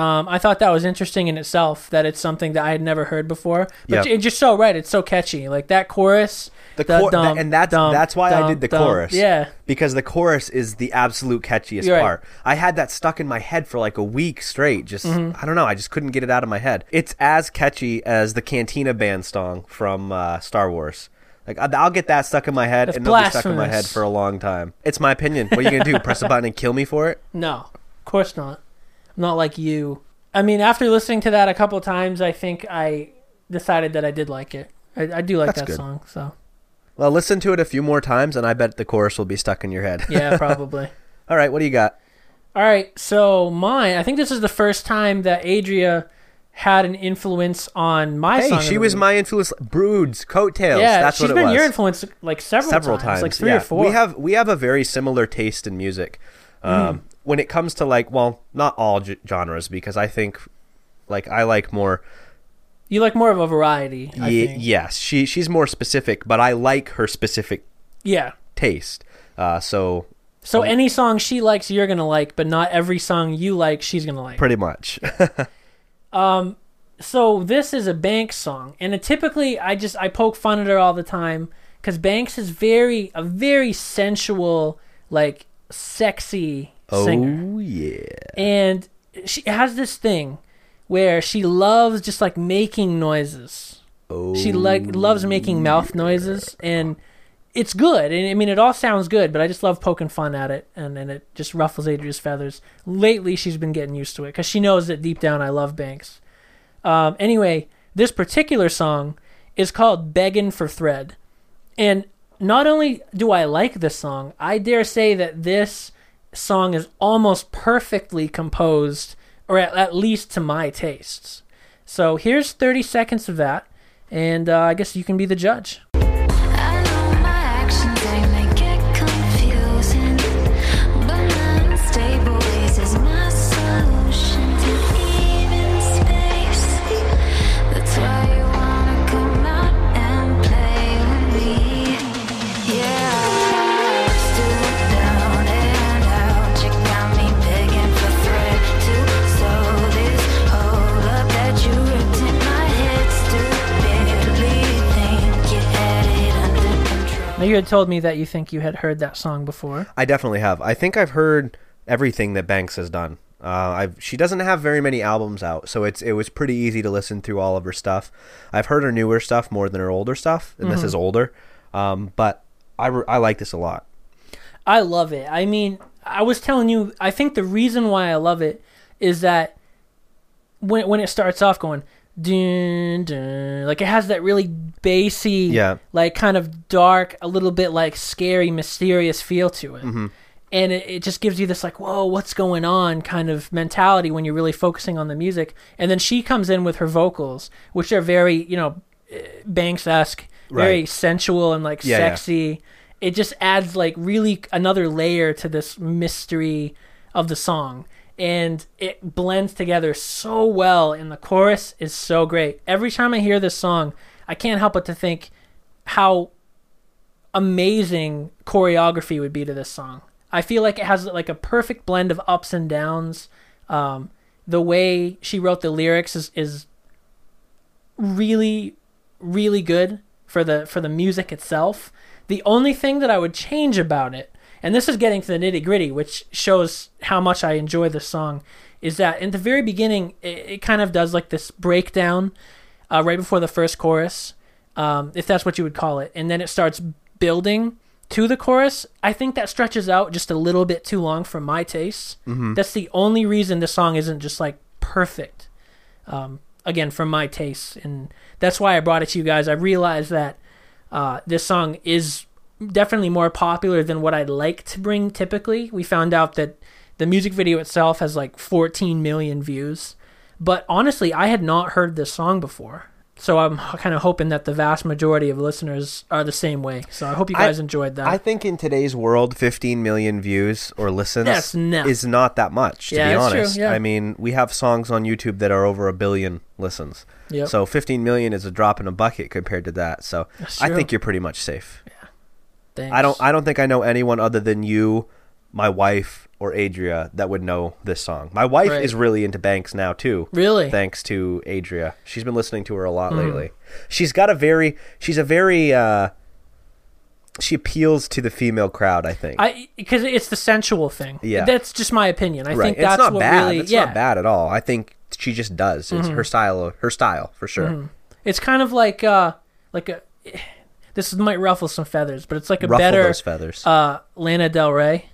um, I thought that was interesting in itself that it's something that I had never heard before. But Yep. you're just so right. It's so catchy. Like that chorus. The the and that's dum, that's why I did the chorus. Yeah. because the chorus is the absolute catchiest right. part. I had that stuck in my head for like a week straight. Just Mm-hmm. I don't know. I just couldn't get it out of my head. It's as catchy as the Cantina Band song from uh, Star Wars. Like I'll get that stuck in my head, That's and it'll be stuck in my head for a long time. It's my opinion. What are you gonna do? Press a button and kill me for it? No, of course not. I'm not like you. I mean, after listening to that a couple times, I think I decided that I did like it. I, I do like That's that good. song. So Well, listen to it a few more times, and I bet the chorus will be stuck in your head. yeah, probably. All right, what do you got? All right, so mine. I think this is the first time that Adria had an influence on my Hey, she was my influence. Broods, coattails. Yeah, that's she's what it been was. your influence like several, several times, like three yeah. or four. We have we have a very similar taste in music. Um, Hmm. When it comes to like, well, not all g- genres, because I think, like, I like more. you like more of a variety. I Ye- think. yes, she she's more specific, but I like her specific yeah. taste. Uh, so So any song she likes, you're gonna like, but not every song you like, she's gonna like. pretty much, um. so this is a Banks song, and it, typically I just I poke fun at her all the time because Banks is very a very sensual, like sexy singer, oh yeah, and she has this thing where she loves just like making noises. oh She like loves making mouth noises, and it's good. And I mean, it all sounds good, but I just love poking fun at it, and, and it just ruffles Adria's feathers. Lately, she's been getting used to it because she knows that deep down I love Banks. Um, anyway, this particular song is called "Beggin' for Thread," and not only do I like this song, I dare say that this song is almost perfectly composed, or at, at least to my tastes. So here's 30 seconds of that, and uh, I guess you can be the judge. You had told me that you think you had heard that song before. I definitely have. I think I've heard everything that Banks has done. Uh, I've she doesn't have very many albums out, so it's it was pretty easy to listen through all of her stuff. I've heard her newer stuff more than her older stuff, and this is older. Um, but I, re- I like this a lot. I love it. I mean, I was telling you, I think the reason why I love it is that when when it starts off going dun, dun, like it has that really bassy, Yeah. like kind of dark, a little bit like scary, mysterious feel to it. Mm-hmm. And it, it just gives you this like, whoa, what's going on kind of mentality when you're really focusing on the music. And then she comes in with her vocals, which are very, you know, Banks esque, very Right. sensual and like Yeah, yeah. sexy. It just adds like really another layer to this mystery of the song. And it blends together so well, and the chorus is so great. Every time I hear this song, I can't help but to think how amazing choreography would be to this song. I feel like it has like a perfect blend of ups and downs. Um, the way she wrote the lyrics is, is really, really good for the for the music itself. The only thing that I would change about it, and this is getting to the nitty gritty, which shows how much I enjoy this song, is that in the very beginning it, it kind of does like this breakdown uh, right before the first chorus, um, if that's what you would call it, and then it starts building to the chorus. I think that stretches out just a little bit too long for my taste. That's the only reason the song isn't just like perfect. Um, again, for my taste, and that's why I brought it to you guys. I realized that uh, this song is definitely more popular than what I'd like to bring typically. We found out that the music video itself has like 14 million views. But honestly, I had not heard this song before. So I'm kind of hoping that the vast majority of listeners are the same way. So I hope you I- guys enjoyed that. I think in today's world, 15 million views or listens is not that much, to Yeah, be honest. yeah. I mean, we have songs on YouTube that are over a billion listens. Yep. So 15 million is a drop in a bucket compared to that. So I think you're pretty much safe. Thanks. I don't I don't think I know anyone other than you, my wife, or Adria that would know this song. My wife Right. is really into Banks now too. Really? Thanks to Adria. She's been listening to her a lot lately. She's got a very she's a very uh she appeals to the female crowd, I think. I because it's the sensual thing. Yeah. That's just my opinion. I right. think that's not what bad. really it's yeah. not bad at all. I think she just does. It's Mm-hmm. her style her style for sure. It's kind of like uh like a this might ruffle some feathers, but it's like a Ruffle better those feathers. uh Lana Del Rey.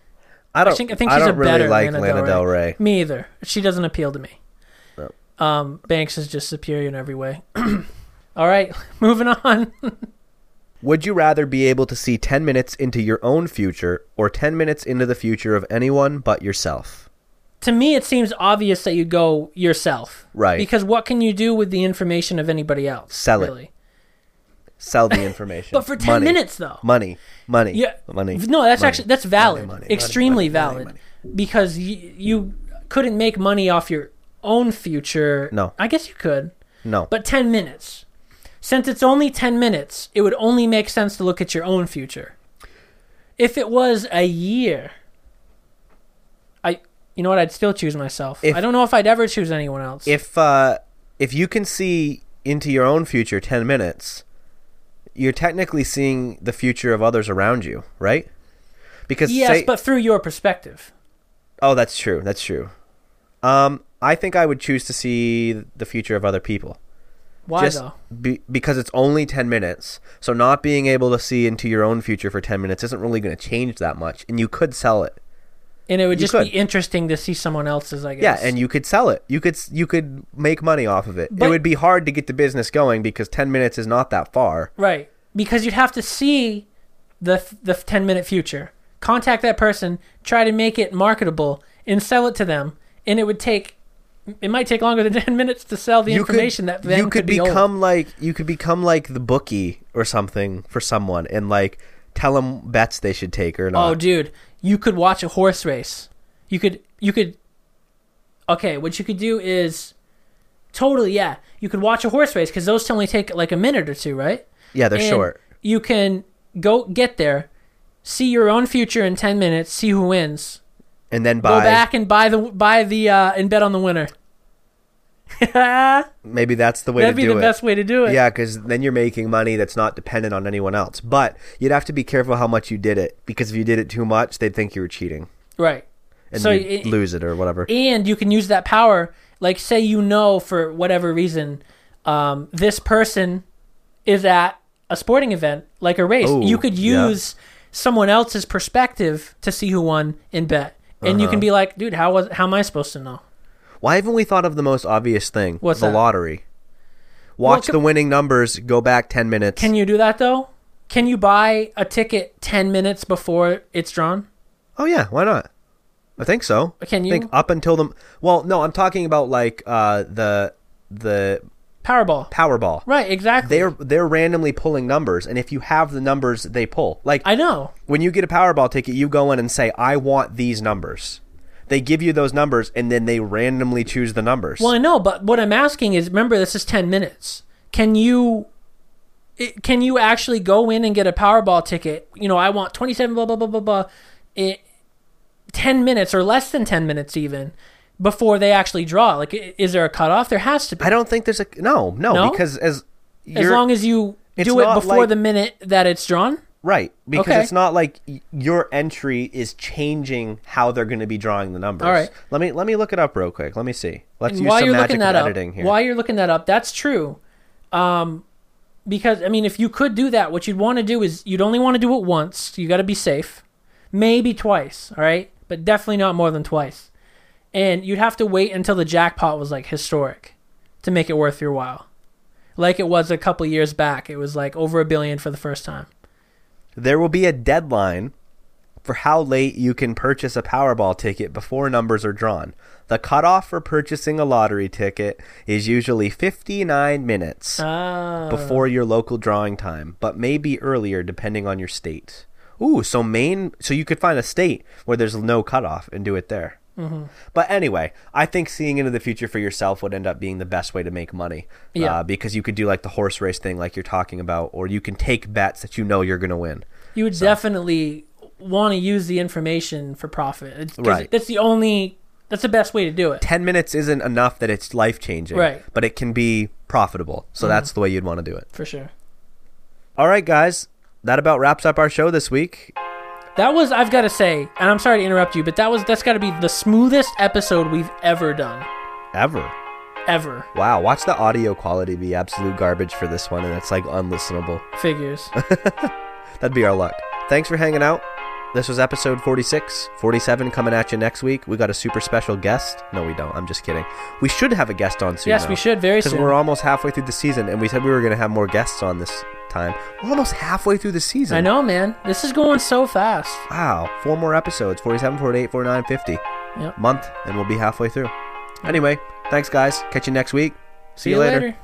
I don't I think I think she's don't a really better like Lana, Lana Del, Del Rey. Rey. Me either. She doesn't appeal to me. No. Um, Banks is just superior in every way. All right, moving on. Would you rather be able to see 10 minutes into your own future or 10 minutes into the future of anyone but yourself? to me, it seems obvious that you go yourself, Right. Because what can you do with the information of anybody else? Sell it. really? Sell the information. But for ten Money. minutes, though. Money. Money. Yeah, Money. No, that's Money. actually that's valid, Money, extremely valid, because you you couldn't make money off your own future. No. I guess you could, No. but ten minutes. Since it's only ten minutes, it would only make sense to look at your own future. If it was a year, I you know what I'd still choose myself. If- I don't know if I'd ever choose anyone else. if uh if you can see into your own future 10 minutes, you're technically seeing the future of others around you, right? Because yes, say, but through your perspective. Oh, that's true. That's true. Um I think I would choose to see the future of other people. Why just though? be, because it's only 10 minutes. So not being able to see into your own future for 10 minutes isn't really going to change that much and you could sell it. And it would just be interesting to see someone else's. I guess. Yeah, and you could sell it. You could s- you could make money off of it. But- it would be hard to get the business going because 10 minutes is not that far. Right. Because you'd have to see the the 10 minute future. Contact that person, try to make it marketable and sell it to them, and it would take it might take longer than 10 minutes to sell the you information could, that you could, be old. become like you could become like the bookie or something for someone and like tell them bets they should take or oh, not. Oh dude, you could watch a horse race. You could you could Okay, what you could do is totally yeah, you could watch a horse race cuz those only take like a minute or two, right? yeah, they're And short. You can go get there, see your own future in 10 minutes, see who wins. And then Go buy back and buy the buy the uh, and bet on the winner. That'd Maybe that's the way to be do the best way to do it. Yeah, because then you're making money that's not dependent on anyone else. But you'd have to be careful how much you did it because if you did it too much, they'd think you were cheating Right. and so you'd it- lose it or whatever. and you can use that power like say you know for whatever reason um, this person is at a sporting event like a race Oh, you could yeah. use someone else's perspective to see who won and bet and you can Uh-huh. be like dude how was how am i supposed to know Why haven't we thought of the most obvious thing? What's the that? lottery. Watch Well, the winning numbers. Go back ten minutes. can you do that though can you buy a ticket 10 minutes before it's drawn Oh yeah, why not? I think so. Can I think you? up until the well, no, I'm talking about like uh the the powerball Powerball. right exactly They're they're randomly pulling numbers, and if you have the numbers, they pull. Like i know when you get a Powerball ticket, you go in and say, "I want these numbers." They give you those numbers, and then they randomly choose the numbers. Well, I know, but what I'm asking is, remember, this is ten minutes. Can you, it, can you actually go in and get a Powerball ticket? You know, I want twenty seven, blah blah blah blah blah. It, ten minutes or less than ten minutes, even before they actually draw. Like, is there a cutoff? There has to be. I don't think there's a no, no, No? because as as long as you do it before like- the minute that it's drawn. Right, because Okay. it's not like your entry is changing how they're going to be drawing the numbers. All right. let me let me look it up real quick. Let me see. Let's And use some you're magic looking that up, editing here. while you're looking that up, that's true. Um, because I mean, if you could do that, what you'd want to do is you'd only want to do it once. You got to be safe, maybe twice. All right, but definitely not more than twice. And you'd have to wait until the jackpot was like historic to make it worth your while, like it was a couple years back. It was like over a billion for the first time. There will be a deadline for how late you can purchase a Powerball ticket before numbers are drawn. The cutoff for purchasing a lottery ticket is usually 59 minutes Ah, before your local drawing time, but maybe earlier depending on your state. Ooh, so Maine, so you could find a state where there's no cutoff and do it there. Mm-hmm. But anyway, I think seeing into the future for yourself would end up being the best way to make money. Yeah. Uh, because you could do like the horse race thing, like you're talking about, or you can take bets that you know you're going to win. you would definitely want to use the information for profit. Right. That's the only. That's the best way to do it. 10 minutes isn't enough that it's life changing, Right. but it can be profitable. So that's the way you'd want to do it. For sure. All right, guys, that about wraps up our show this week. That was I've got to say, and I'm sorry to interrupt you, but that was that's got to be the smoothest episode we've ever done, Ever. ever. Wow, watch the audio quality be absolute garbage for this one, and it's like unlistenable. Figures. That'd be our luck. Thanks for hanging out. This was episode 46. 47 coming at you next week. We got a super special guest. No, we don't. I'm just kidding. We should have a guest on soon. yes, we should very soon. Because we're almost halfway through the season, and we said we were going to have more guests on this time. We're almost halfway through the season. I know, man. This is going so fast. Wow. Four more episodes 47, 48, 49, 50. Yep. Month, and we'll be halfway through. Anyway, thanks, guys. Catch you next week. See you later.